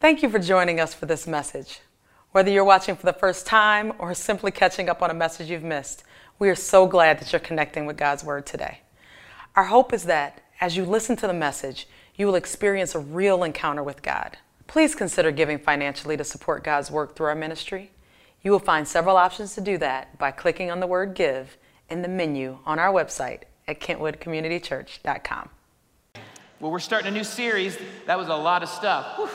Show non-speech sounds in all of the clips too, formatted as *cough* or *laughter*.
Thank you for joining us for this message. Whether you're watching for the first time or simply catching up on a message you've missed, we are so glad that you're connecting with God's Word today. Our hope is that as you listen to the message, you will experience a real encounter with God. Please consider giving financially to support God's work through our ministry. You will find several options to do that by clicking on the word give in the menu on our website at kentwoodcommunitychurch.com. Well, we're starting a new series. That was a lot of stuff. Whew.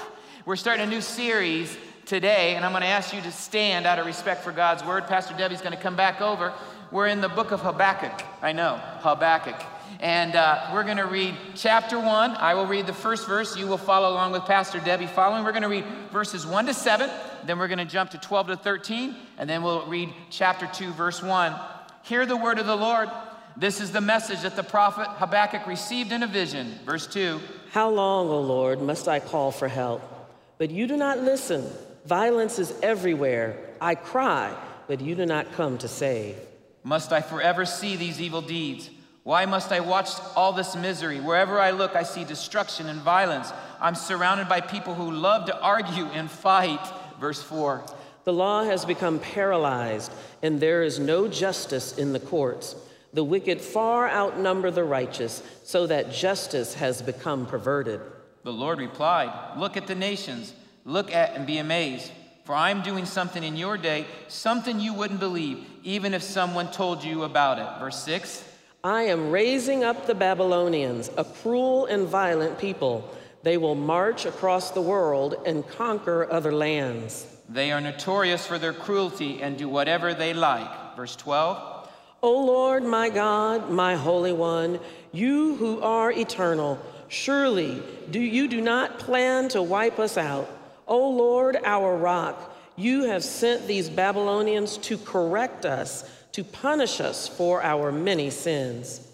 We're starting a new series today, and I'm going to ask you to stand out of respect for God's word. Pastor Debbie's going to come back over. We're in the book of Habakkuk. I know, Habakkuk. And uh, we're going to read chapter one. I will read the first verse. You will follow along with Pastor Debbie following. We're going to read verses one to seven. Then we're going to jump to 12 to 13. And then we'll read chapter two, verse one. Hear the word of the Lord. This is the message that the prophet Habakkuk received in a vision. Verse 2 How long, O Lord, must I call for help? But you do not listen. Violence is everywhere. I cry, but you do not come to save. Must I forever see these evil deeds? Why must I watch all this misery? Wherever I look, I see destruction and violence. I'm surrounded by people who love to argue and fight. Verse 4. The law has become paralyzed, and there is no justice in the courts. The wicked far outnumber the righteous, so that justice has become perverted. The Lord replied, Look at the nations, look at and be amazed. For I'm doing something in your day, something you wouldn't believe, even if someone told you about it. Verse 6 I am raising up the Babylonians, a cruel and violent people. They will march across the world and conquer other lands. They are notorious for their cruelty and do whatever they like. Verse 12 O Lord, my God, my Holy One, you who are eternal, Surely do you do not plan to wipe us out. O Lord, our rock, you have sent these Babylonians to correct us, to punish us for our many sins.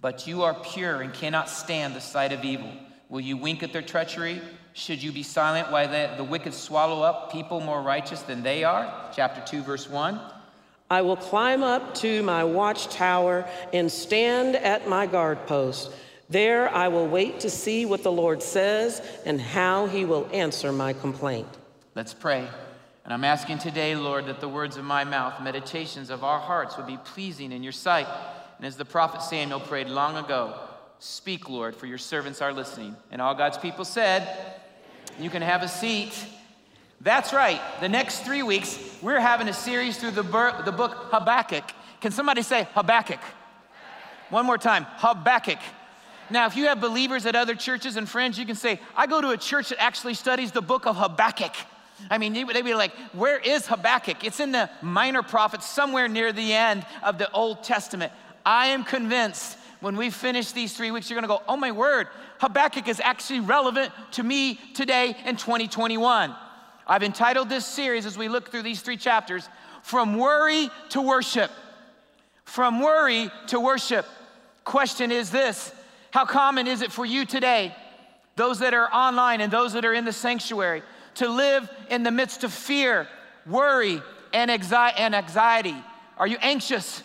But you are pure and cannot stand the sight of evil. Will you wink at their treachery? Should you be silent while the, the wicked swallow up people more righteous than they are? Chapter 2, verse 1. I will climb up to my watchtower and stand at my guard post. There I will wait to see what the Lord says and how he will answer my complaint. Let's pray. And I'm asking today, Lord, that the words of my mouth, meditations of our hearts would be pleasing in your sight. And as the prophet Samuel prayed long ago, speak, Lord, for your servants are listening. And all God's people said, You can have a seat. That's right. The next three weeks, we're having a series through the, bur- the book Habakkuk. Can somebody say Habakkuk? One more time Habakkuk. Now, if you have believers at other churches and friends, you can say, I go to a church that actually studies the book of Habakkuk. I mean, they'd be like, where is Habakkuk? It's in the minor prophets, somewhere near the end of the Old Testament. I am convinced when we finish these three weeks, you're gonna go, oh my word, Habakkuk is actually relevant to me today in 2021. I've entitled this series as we look through these three chapters From Worry to Worship. From Worry to Worship. Question is this How common is it for you today, those that are online and those that are in the sanctuary, to live in the midst of fear, worry, and anxiety? Are you anxious?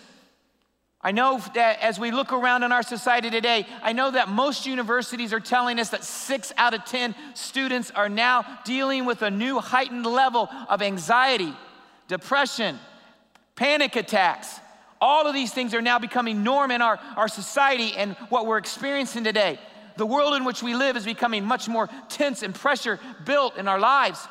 I know that as we look around in our society today, I know that most universities are telling us that six out of 10 students are now dealing with a new heightened level of anxiety, depression, panic attacks. All of these things are now becoming norm in our, our society and what we're experiencing today. The world in which we live is becoming much more tense and pressure built in our lives.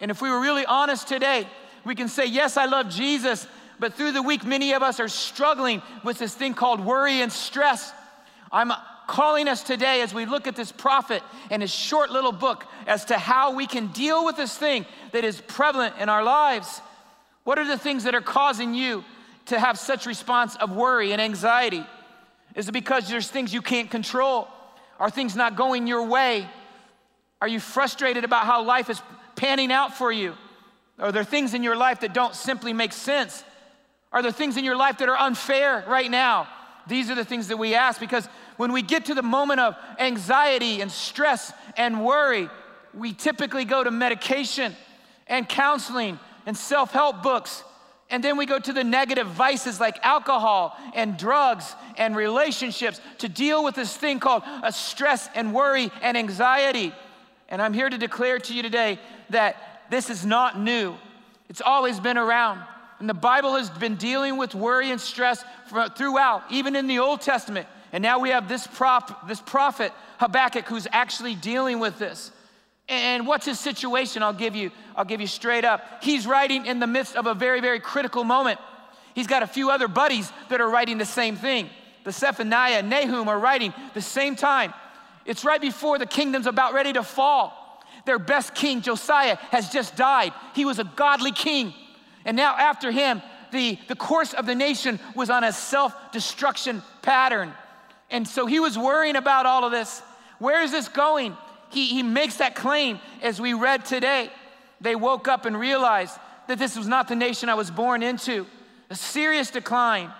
And if we were really honest today, we can say, Yes, I love Jesus, but through the week, many of us are struggling with this thing called worry and stress. I'm calling us today as we look at this prophet and his short little book as to how we can deal with this thing that is prevalent in our lives. What are the things that are causing you to have such response of worry and anxiety? Is it because there's things you can't control? Are things not going your way? Are you frustrated about how life is panning out for you? Are there things in your life that don't simply make sense? Are there things in your life that are unfair right now? These are the things that we ask because when we get to the moment of anxiety and stress and worry, we typically go to medication and counseling and self help books. And then we go to the negative vices like alcohol and drugs and relationships to deal with this thing called a stress and worry and anxiety. And I'm here to declare to you today that this is not new, it's always been around. And the Bible has been dealing with worry and stress throughout, even in the Old Testament. And now we have this, prop, this prophet, Habakkuk, who's actually dealing with this. And what's his situation? I'll give you, I'll give you straight up. He's writing in the midst of a very, very critical moment. He's got a few other buddies that are writing the same thing. The Zephaniah and Nahum are writing the same time. It's right before the kingdom's about ready to fall. Their best king, Josiah, has just died. He was a godly king. And now, after him, the, the course of the nation was on a self destruction pattern. And so he was worrying about all of this. Where is this going? He, he makes that claim as we read today. They woke up and realized that this was not the nation I was born into, a serious decline.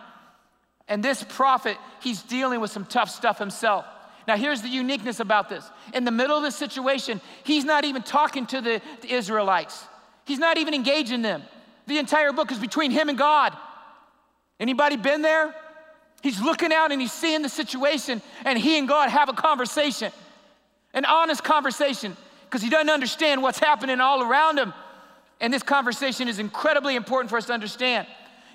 And this prophet, he's dealing with some tough stuff himself. Now, here's the uniqueness about this. In the middle of this situation, he's not even talking to the, the Israelites. He's not even engaging them. The entire book is between him and God. Anybody been there? He's looking out and he's seeing the situation, and he and God have a conversation, an honest conversation, because he doesn't understand what's happening all around him. And this conversation is incredibly important for us to understand.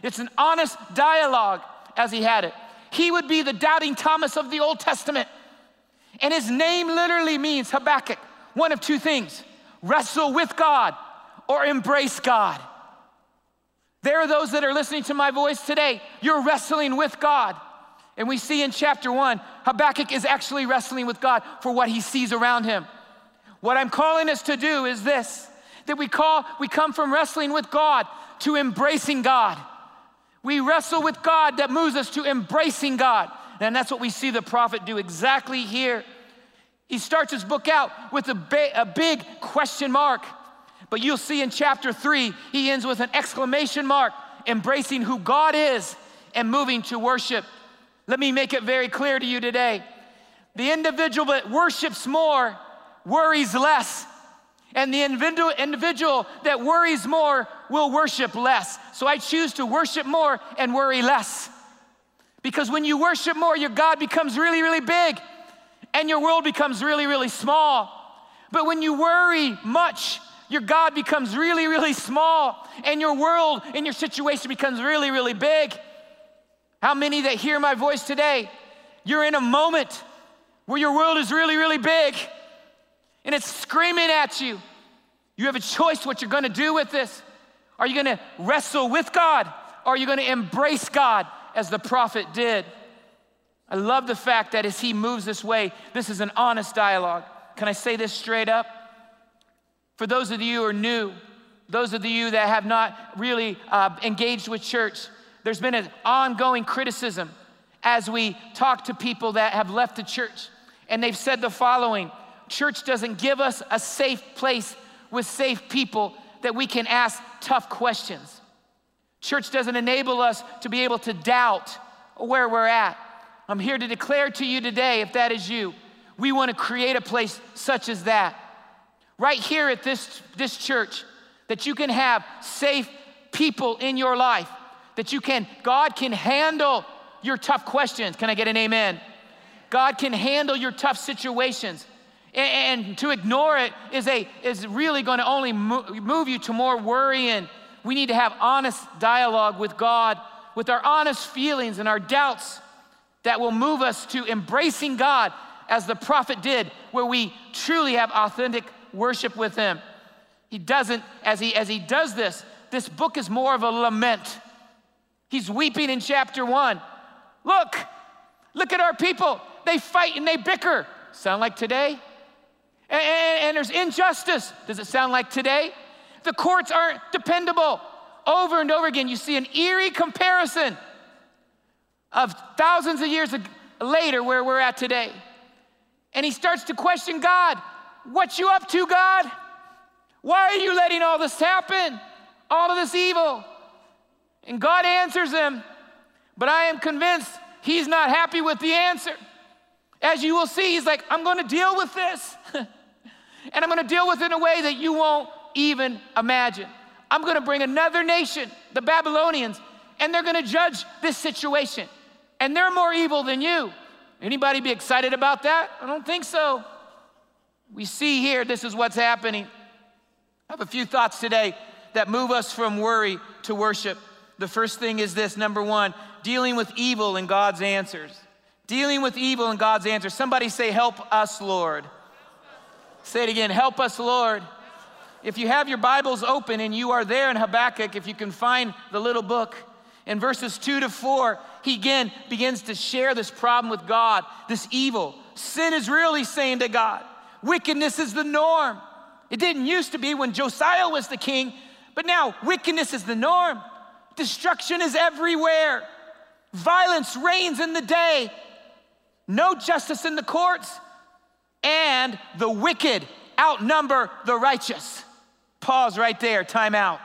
It's an honest dialogue as he had it. He would be the doubting Thomas of the Old Testament. And his name literally means Habakkuk, one of two things wrestle with God or embrace God. There are those that are listening to my voice today. You're wrestling with God. And we see in chapter one, Habakkuk is actually wrestling with God for what he sees around him. What I'm calling us to do is this that we call, we come from wrestling with God to embracing God. We wrestle with God that moves us to embracing God. And that's what we see the prophet do exactly here. He starts his book out with a, ba- a big question mark. But you'll see in chapter three, he ends with an exclamation mark, embracing who God is and moving to worship. Let me make it very clear to you today. The individual that worships more worries less. And the individual that worries more will worship less. So I choose to worship more and worry less. Because when you worship more, your God becomes really, really big and your world becomes really, really small. But when you worry much, your God becomes really, really small, and your world and your situation becomes really, really big. How many that hear my voice today, you're in a moment where your world is really, really big and it's screaming at you. You have a choice what you're gonna do with this. Are you gonna wrestle with God or are you gonna embrace God as the prophet did? I love the fact that as he moves this way, this is an honest dialogue. Can I say this straight up? For those of you who are new, those of you that have not really uh, engaged with church, there's been an ongoing criticism as we talk to people that have left the church. And they've said the following Church doesn't give us a safe place with safe people that we can ask tough questions. Church doesn't enable us to be able to doubt where we're at. I'm here to declare to you today, if that is you, we want to create a place such as that right here at this, this church that you can have safe people in your life, that you can, God can handle your tough questions. Can I get an amen? God can handle your tough situations. And, and to ignore it is, a, is really going to only move you to more worry. And we need to have honest dialogue with God, with our honest feelings and our doubts that will move us to embracing God as the prophet did, where we truly have authentic worship with him. He doesn't, as he, as he does this, this book is more of a lament. He's weeping in chapter one. Look, look at our people. They fight and they bicker. Sound like today? And, and, and there's injustice. Does it sound like today? The courts aren't dependable. Over and over again, you see an eerie comparison of thousands of years later where we're at today. And he starts to question God. What you up to, God? Why are you letting all this happen? All of this evil? And God answers him, but I am convinced he's not happy with the answer. As you will see, he's like, I'm gonna deal with this. *laughs* and I'm gonna deal with it in a way that you won't even imagine. I'm gonna bring another nation, the Babylonians, and they're gonna judge this situation. And they're more evil than you. Anybody be excited about that? I don't think so. We see here this is what's happening. I have a few thoughts today that move us from worry to worship. The first thing is this number one, dealing with evil and God's answers. Dealing with evil and God's answers. Somebody say, Help us, Lord. Say it again, Help us, Lord. If you have your Bibles open and you are there in Habakkuk, if you can find the little book, in verses two to four, he again begins to share this problem with God, this evil. Sin is really saying to God, wickedness is the norm. It didn't used to be when Josiah was the king, but now wickedness is the norm. Destruction is everywhere. Violence reigns in the day. No justice in the courts. And the wicked outnumber the righteous. Pause right there, time out.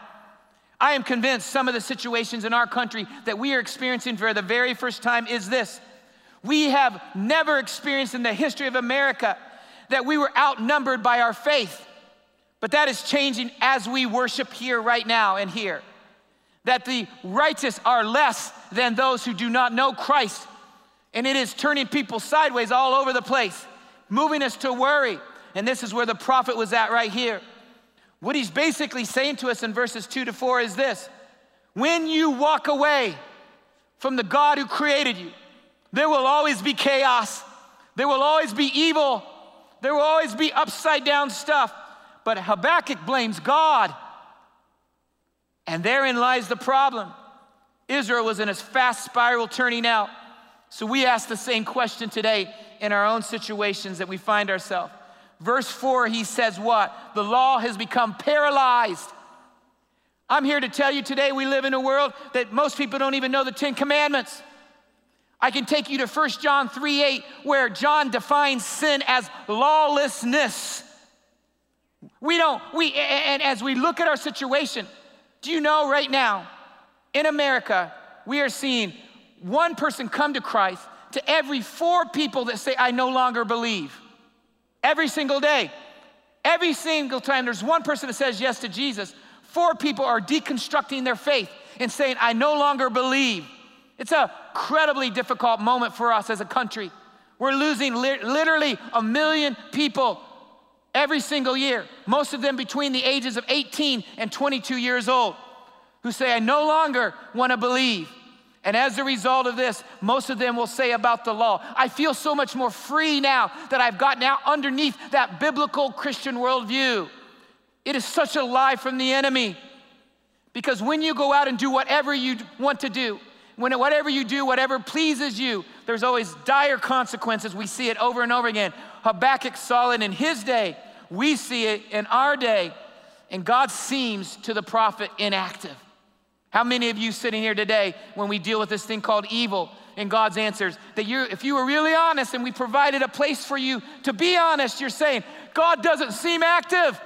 I am convinced some of the situations in our country that we are experiencing for the very first time is this. We have never experienced in the history of America that we were outnumbered by our faith. But that is changing as we worship here right now and here. That the righteous are less than those who do not know Christ. And it is turning people sideways all over the place, moving us to worry. And this is where the prophet was at right here. What he's basically saying to us in verses two to four is this when you walk away from the God who created you, there will always be chaos, there will always be evil, there will always be upside down stuff. But Habakkuk blames God. And therein lies the problem. Israel was in a fast spiral turning out. So we ask the same question today in our own situations that we find ourselves. Verse 4, he says, What? The law has become paralyzed. I'm here to tell you today we live in a world that most people don't even know the Ten Commandments. I can take you to 1 John 3 8, where John defines sin as lawlessness. We don't, we, and as we look at our situation, do you know right now, in America, we are seeing one person come to Christ to every four people that say, I no longer believe. Every single day. Every single time there's one person that says yes to Jesus, four people are deconstructing their faith and saying, I no longer believe. It's a incredibly difficult moment for us as a country. We're losing li- literally a million people every single year, most of them between the ages of 18 and 22 years old, who say, I no longer want to believe. And as a result of this, most of them will say about the law, I feel so much more free now that I've gotten out underneath that biblical Christian worldview. It is such a lie from the enemy. Because when you go out and do whatever you want to do, when whatever you do, whatever pleases you, there's always dire consequences. We see it over and over again. Habakkuk saw it in his day. We see it in our day. And God seems to the prophet inactive. How many of you sitting here today, when we deal with this thing called evil and God's answers, that you, if you were really honest and we provided a place for you to be honest, you're saying, God doesn't seem active.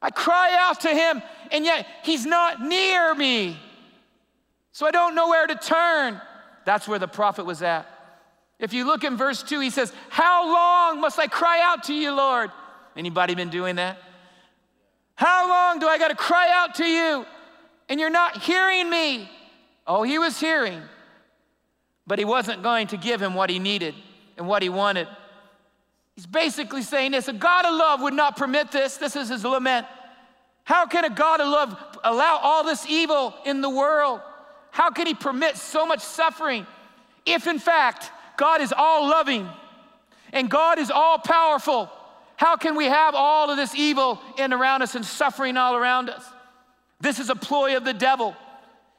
I cry out to him, and yet he's not near me. So I don't know where to turn. That's where the prophet was at. If you look in verse 2, he says, How long must I cry out to you, Lord? Anybody been doing that? How long do I got to cry out to you? and you're not hearing me. Oh, he was hearing, but he wasn't going to give him what he needed and what he wanted. He's basically saying this a God of love would not permit this. This is his lament. How can a God of love allow all this evil in the world? How could he permit so much suffering if, in fact, God is all loving and God is all powerful? How can we have all of this evil in around us and suffering all around us? This is a ploy of the devil.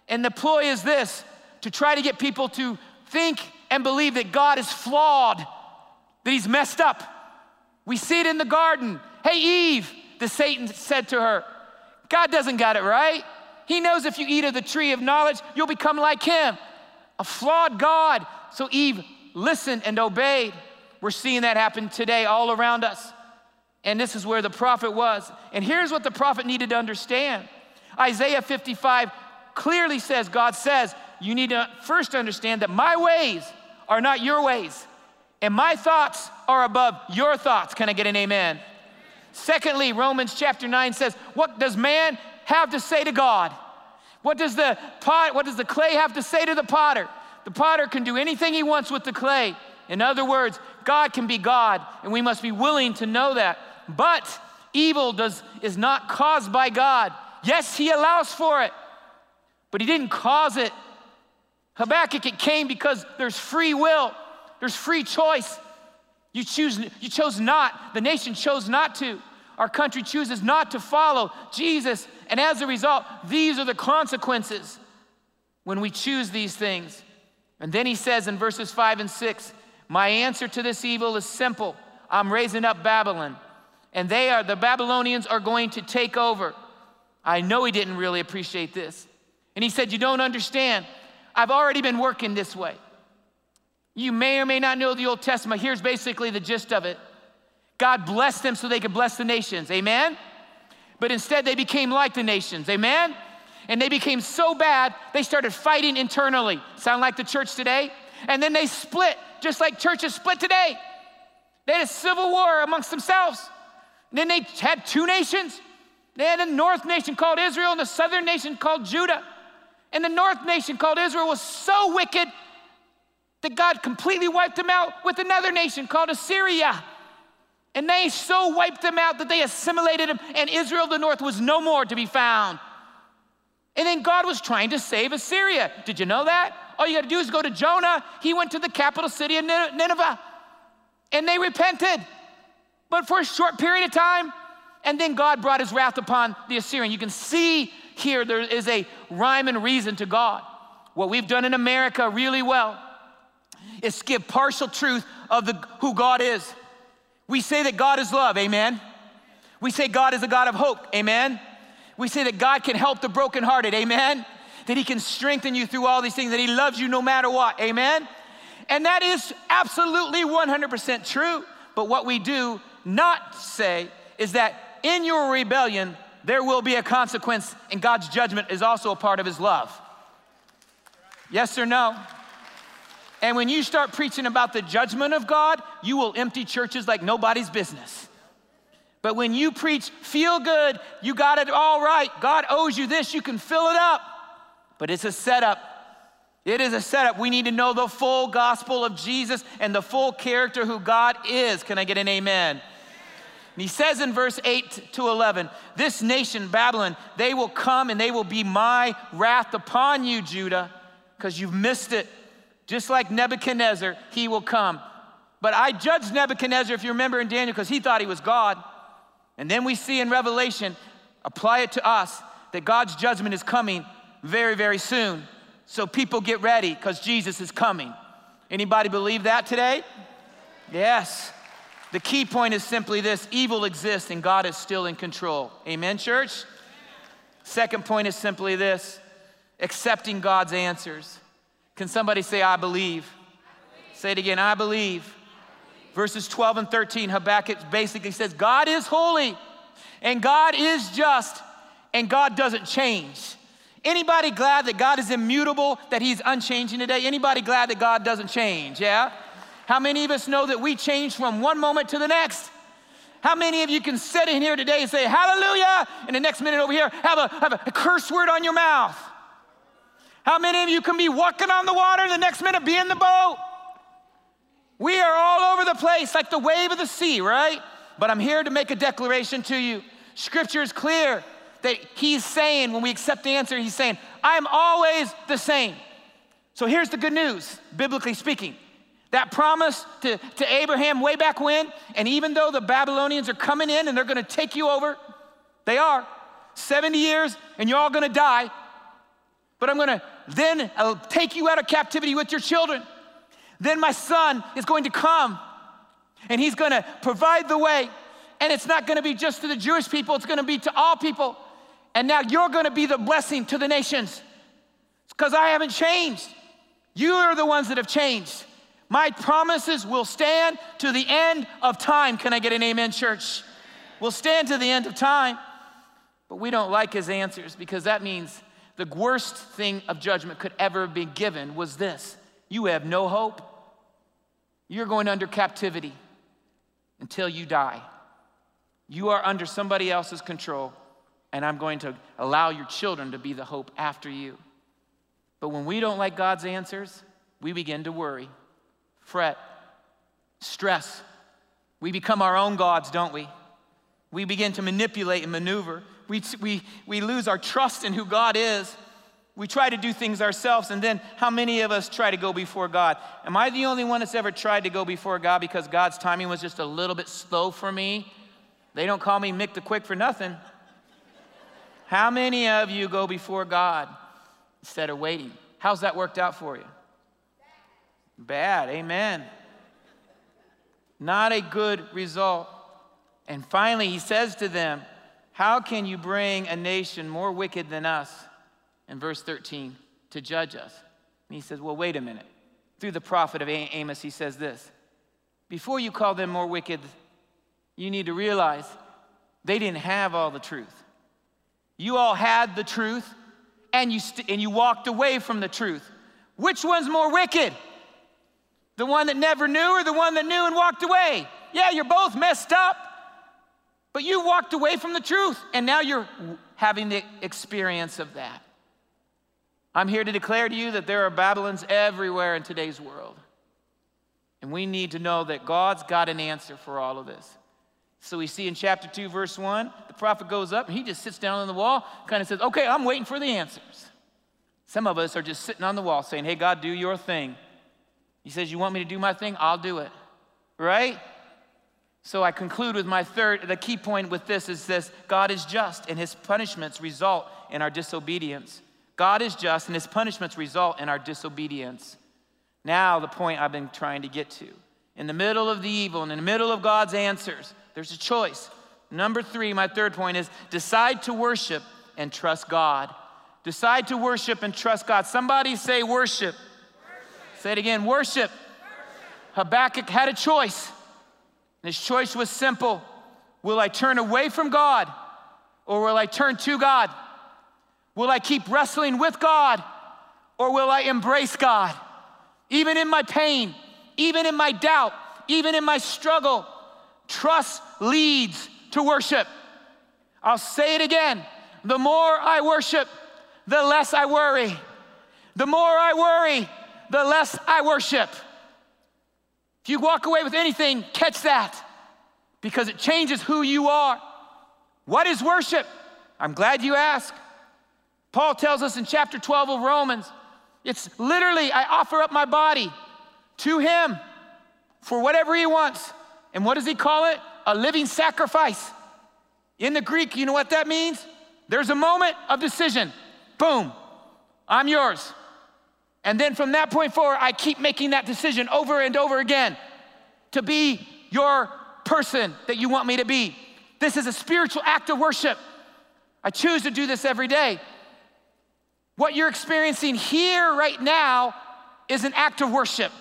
And the ploy is this to try to get people to think and believe that God is flawed, that he's messed up. We see it in the garden. Hey, Eve, the Satan said to her, God doesn't got it right. He knows if you eat of the tree of knowledge, you'll become like him. A flawed God. So Eve listened and obeyed. We're seeing that happen today all around us. And this is where the prophet was. And here's what the prophet needed to understand Isaiah 55 clearly says, God says, you need to first understand that my ways are not your ways, and my thoughts are above your thoughts. Can I get an amen? Secondly, Romans chapter 9 says, What does man have to say to God? What does the pot, what does the clay have to say to the potter? The potter can do anything he wants with the clay, In other words, God can be God, and we must be willing to know that. But evil does, is not caused by God. Yes, He allows for it, but He didn't cause it. Habakkuk, it came because there's free will, there's free choice. You choose, you chose not, the nation chose not to. Our country chooses not to follow Jesus, and as a result, these are the consequences when we choose these things. And then he says in verses 5 and 6 My answer to this evil is simple I'm raising up Babylon, and they are, the Babylonians are going to take over. I know he didn't really appreciate this. And he said, You don't understand. I've already been working this way. You may or may not know the Old Testament. Here's basically the gist of it God blessed them so they could bless the nations. Amen? But instead, they became like the nations. Amen? And they became so bad, they started fighting internally. Sound like the church today? And then they split, just like churches split today. They had a civil war amongst themselves. And then they had two nations. They had a north nation called Israel and the southern nation called Judah. And the north nation called Israel was so wicked that God completely wiped them out with another nation called Assyria. And they so wiped them out that they assimilated them, and Israel, the north, was no more to be found. And then God was trying to save Assyria. Did you know that? All you got to do is go to Jonah. He went to the capital city of Nineveh, and they repented, but for a short period of time. And then God brought his wrath upon the Assyrian. You can see here there is a rhyme and reason to God. What we've done in America really well is give partial truth of the, who God is. We say that God is love, amen. We say God is a God of hope, amen. We say that God can help the brokenhearted, amen. That He can strengthen you through all these things, that He loves you no matter what, amen. And that is absolutely 100% true. But what we do not say is that in your rebellion, there will be a consequence, and God's judgment is also a part of His love. Yes or no? And when you start preaching about the judgment of God, you will empty churches like nobody's business. But when you preach, feel good, you got it all right, God owes you this, you can fill it up. But it's a setup. It is a setup. We need to know the full gospel of Jesus and the full character who God is. Can I get an amen? And he says in verse 8 to 11, This nation, Babylon, they will come and they will be my wrath upon you, Judah, because you've missed it. Just like Nebuchadnezzar, he will come. But I judged Nebuchadnezzar, if you remember in Daniel, because he thought he was God. And then we see in Revelation, apply it to us, that God's judgment is coming very, very soon. So people get ready because Jesus is coming. Anybody believe that today? Yes. The key point is simply this evil exists and God is still in control. Amen, church? Second point is simply this accepting God's answers. Can somebody say, I believe? I believe. Say it again, I believe. I believe. Verses 12 and 13, Habakkuk basically says, God is holy and God is just and God doesn't change. Anybody glad that God is immutable, that He's unchanging today? Anybody glad that God doesn't change? Yeah? How many of us know that we change from one moment to the next? How many of you can sit in here today and say, Hallelujah, and the next minute over here have a, have a curse word on your mouth? How many of you can be walking on the water, the next minute be in the boat? We are all over the place like the wave of the sea, right? But I'm here to make a declaration to you. Scripture is clear that He's saying, when we accept the answer, He's saying, I'm always the same. So here's the good news, biblically speaking. That promise to, to Abraham way back when, and even though the Babylonians are coming in and they're gonna take you over, they are 70 years and you're all gonna die, but I'm gonna then I'll take you out of captivity with your children. Then my son is going to come and he's gonna provide the way. And it's not gonna be just to the Jewish people, it's gonna be to all people. And now you're gonna be the blessing to the nations. It's because I haven't changed. You are the ones that have changed. My promises will stand to the end of time. Can I get an amen, church? We'll stand to the end of time. But we don't like his answers because that means the worst thing of judgment could ever be given was this you have no hope. You're going under captivity until you die. You are under somebody else's control, and I'm going to allow your children to be the hope after you. But when we don't like God's answers, we begin to worry, fret, Stress. We become our own gods, don't we? We begin to manipulate and maneuver. We, we, we lose our trust in who God is. We try to do things ourselves, and then how many of us try to go before God? Am I the only one that's ever tried to go before God because God's timing was just a little bit slow for me? They don't call me Mick the Quick for nothing. How many of you go before God instead of waiting? How's that worked out for you? Bad, amen. Not a good result. And finally, he says to them, How can you bring a nation more wicked than us? In verse 13, to judge us. And he says, Well, wait a minute. Through the prophet of Amos, he says this Before you call them more wicked, you need to realize they didn't have all the truth. You all had the truth, and you, st- and you walked away from the truth. Which one's more wicked? The one that never knew or the one that knew and walked away? Yeah, you're both messed up, but you walked away from the truth, and now you're having the experience of that. I'm here to declare to you that there are Babylons everywhere in today's world. And we need to know that God's got an answer for all of this. So we see in chapter 2, verse 1, the prophet goes up and he just sits down on the wall, kind of says, Okay, I'm waiting for the answers. Some of us are just sitting on the wall saying, Hey, God, do your thing. He says, You want me to do my thing? I'll do it. Right? So I conclude with my third, the key point with this is this God is just and his punishments result in our disobedience. God is just and his punishments result in our disobedience. Now, the point I've been trying to get to. In the middle of the evil and in the middle of God's answers, there's a choice. Number three, my third point is decide to worship and trust God. Decide to worship and trust God. Somebody say worship. worship. Say it again worship. worship. Habakkuk had a choice. And his choice was simple Will I turn away from God or will I turn to God? Will I keep wrestling with God or will I embrace God? Even in my pain, even in my doubt, even in my struggle, Trust leads to worship. I'll say it again. The more I worship, the less I worry. The more I worry, the less I worship. If you walk away with anything, catch that because it changes who you are. What is worship? I'm glad you asked. Paul tells us in chapter 12 of Romans it's literally, I offer up my body to him for whatever he wants. And what does he call it? A living sacrifice. In the Greek, you know what that means? There's a moment of decision. Boom, I'm yours. And then from that point forward, I keep making that decision over and over again to be your person that you want me to be. This is a spiritual act of worship. I choose to do this every day. What you're experiencing here right now is an act of worship.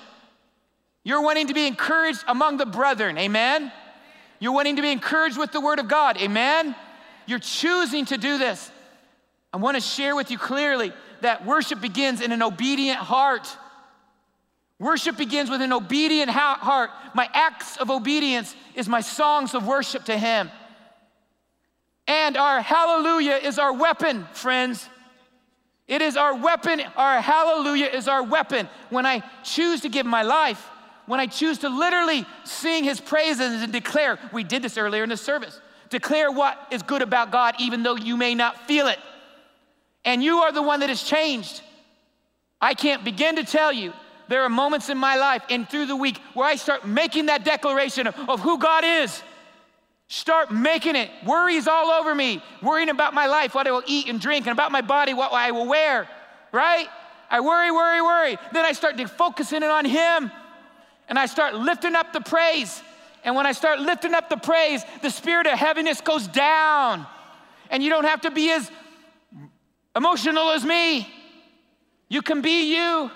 You're wanting to be encouraged among the brethren, amen? You're wanting to be encouraged with the word of God, amen? You're choosing to do this. I want to share with you clearly that worship begins in an obedient heart. Worship begins with an obedient heart. My acts of obedience is my songs of worship to Him. And our hallelujah is our weapon, friends. It is our weapon. Our hallelujah is our weapon. When I choose to give my life, when I choose to literally sing his praises and declare, we did this earlier in the service, declare what is good about God even though you may not feel it. And you are the one that has changed. I can't begin to tell you. There are moments in my life and through the week where I start making that declaration of, of who God is. Start making it. Worries all over me, worrying about my life, what I will eat and drink, and about my body, what I will wear, right? I worry, worry, worry. Then I start focusing it on Him and I start lifting up the praise. And when I start lifting up the praise, the spirit of heaviness goes down. And you don't have to be as emotional as me. You can be you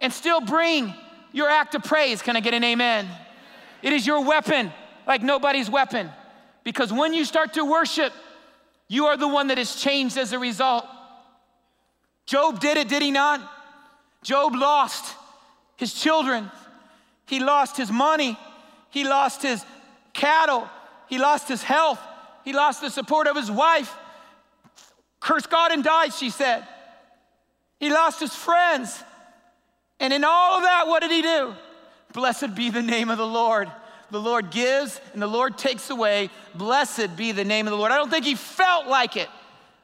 and still bring your act of praise. Can I get an amen? It is your weapon like nobody's weapon. Because when you start to worship, you are the one that is changed as a result. Job did it, did he not? Job lost his children, he lost his money. He lost his cattle. He lost his health. He lost the support of his wife. Curse God and died, she said. He lost his friends. And in all of that, what did he do? Blessed be the name of the Lord. The Lord gives and the Lord takes away. Blessed be the name of the Lord. I don't think he felt like it,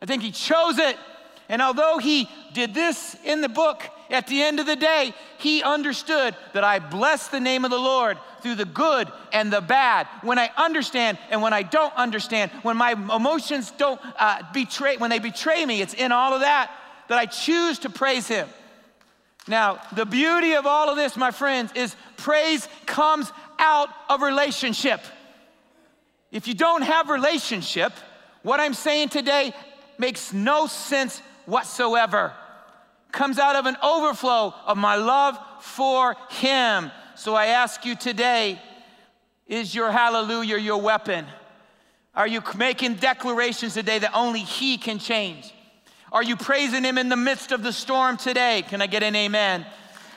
I think he chose it. And although he did this in the book, at the end of the day, he understood that I bless the name of the Lord through the good and the bad. When I understand and when I don't understand, when my emotions don't uh, betray, when they betray me, it's in all of that that I choose to praise him. Now, the beauty of all of this, my friends, is praise comes out of relationship. If you don't have relationship, what I'm saying today makes no sense whatsoever. Comes out of an overflow of my love for Him. So I ask you today is your hallelujah your weapon? Are you making declarations today that only He can change? Are you praising Him in the midst of the storm today? Can I get an amen?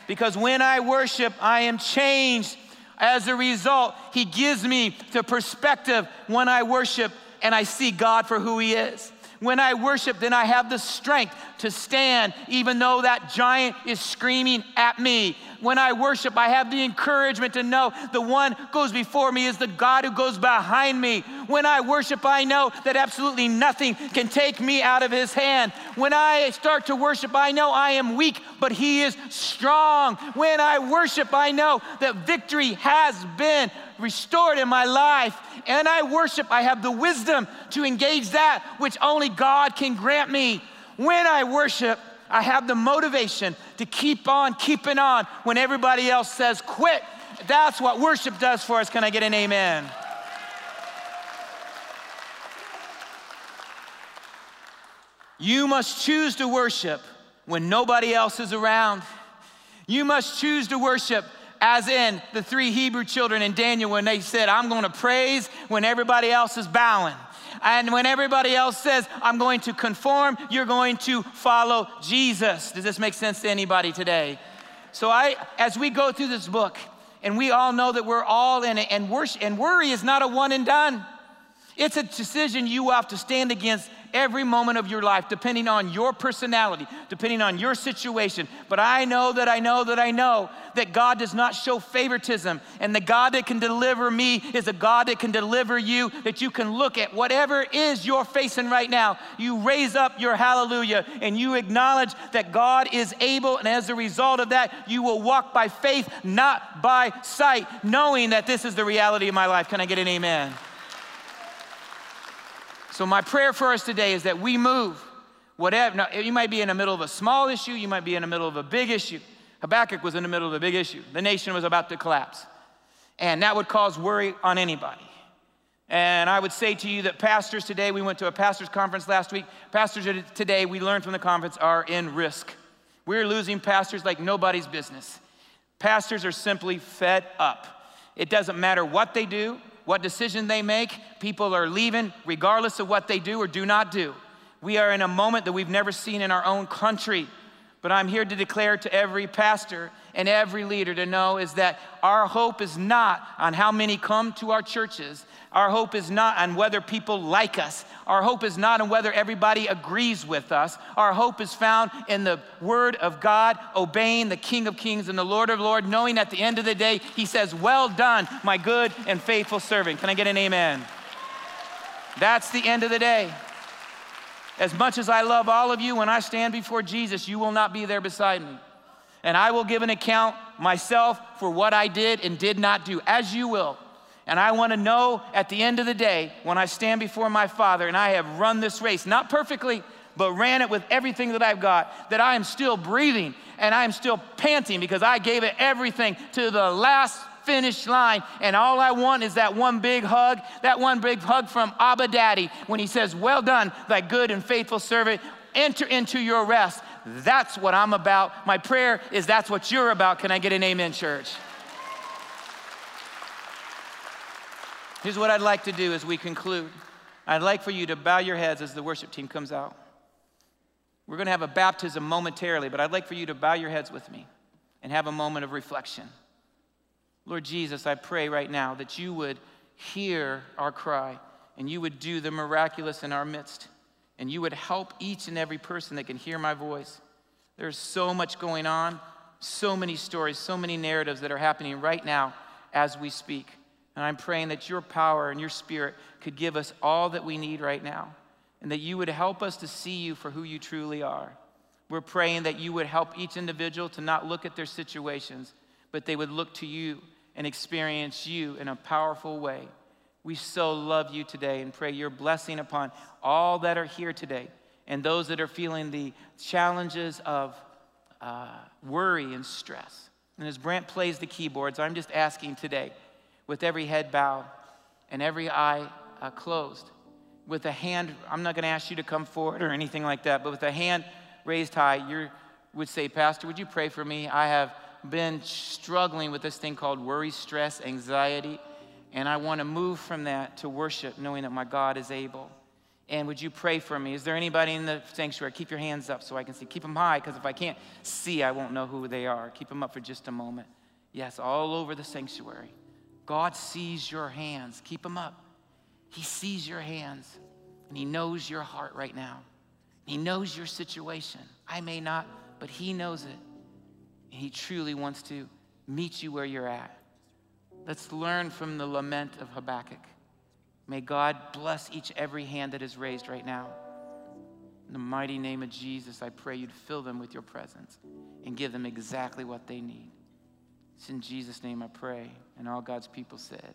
Because when I worship, I am changed. As a result, He gives me the perspective when I worship and I see God for who He is. When I worship, then I have the strength to stand, even though that giant is screaming at me. When I worship, I have the encouragement to know the one goes before me is the God who goes behind me. When I worship, I know that absolutely nothing can take me out of his hand. When I start to worship, I know I am weak, but he is strong. When I worship, I know that victory has been restored in my life. And I worship, I have the wisdom to engage that which only God can grant me. When I worship, I have the motivation to keep on keeping on when everybody else says quit. That's what worship does for us. Can I get an amen? You must choose to worship when nobody else is around. You must choose to worship as in the three Hebrew children in Daniel when they said, I'm going to praise when everybody else is bowing. And when everybody else says, I'm going to conform, you're going to follow Jesus. Does this make sense to anybody today? So I, as we go through this book, and we all know that we're all in it, and, worship, and worry is not a one and done. It's a decision you have to stand against every moment of your life, depending on your personality, depending on your situation. But I know that I know that I know that God does not show favoritism. And the God that can deliver me is a God that can deliver you, that you can look at whatever is you're facing right now. You raise up your hallelujah and you acknowledge that God is able. And as a result of that, you will walk by faith, not by sight, knowing that this is the reality of my life. Can I get an amen? So, my prayer for us today is that we move. Whatever, now, you might be in the middle of a small issue, you might be in the middle of a big issue. Habakkuk was in the middle of a big issue. The nation was about to collapse. And that would cause worry on anybody. And I would say to you that pastors today, we went to a pastor's conference last week. Pastors today, we learned from the conference, are in risk. We're losing pastors like nobody's business. Pastors are simply fed up. It doesn't matter what they do, what decision they make, people are leaving regardless of what they do or do not do. We are in a moment that we've never seen in our own country. But I'm here to declare to every pastor and every leader to know is that our hope is not on how many come to our churches. Our hope is not on whether people like us. Our hope is not on whether everybody agrees with us. Our hope is found in the Word of God, obeying the King of Kings and the Lord of Lords, knowing at the end of the day, He says, Well done, my good and faithful servant. Can I get an amen? That's the end of the day. As much as I love all of you, when I stand before Jesus, you will not be there beside me. And I will give an account myself for what I did and did not do, as you will. And I want to know at the end of the day, when I stand before my Father and I have run this race, not perfectly, but ran it with everything that I've got, that I am still breathing and I am still panting because I gave it everything to the last finish line. And all I want is that one big hug, that one big hug from Abba Daddy when he says, Well done, thy good and faithful servant. Enter into your rest. That's what I'm about. My prayer is that's what you're about. Can I get an amen, church? Here's what I'd like to do as we conclude. I'd like for you to bow your heads as the worship team comes out. We're going to have a baptism momentarily, but I'd like for you to bow your heads with me and have a moment of reflection. Lord Jesus, I pray right now that you would hear our cry and you would do the miraculous in our midst and you would help each and every person that can hear my voice. There's so much going on, so many stories, so many narratives that are happening right now as we speak. And I'm praying that your power and your spirit could give us all that we need right now, and that you would help us to see you for who you truly are. We're praying that you would help each individual to not look at their situations, but they would look to you and experience you in a powerful way. We so love you today and pray your blessing upon all that are here today and those that are feeling the challenges of uh, worry and stress. And as Brant plays the keyboards, I'm just asking today, with every head bowed and every eye uh, closed, with a hand, I'm not going to ask you to come forward or anything like that, but with a hand raised high, you would say, Pastor, would you pray for me? I have been struggling with this thing called worry, stress, anxiety, and I want to move from that to worship, knowing that my God is able. And would you pray for me? Is there anybody in the sanctuary? Keep your hands up so I can see. Keep them high, because if I can't see, I won't know who they are. Keep them up for just a moment. Yes, all over the sanctuary. God sees your hands. Keep them up. He sees your hands, and He knows your heart right now. He knows your situation. I may not, but He knows it. And He truly wants to meet you where you're at. Let's learn from the lament of Habakkuk. May God bless each every hand that is raised right now. In the mighty name of Jesus, I pray you'd fill them with your presence and give them exactly what they need. It's in Jesus' name I pray. And all God's people said,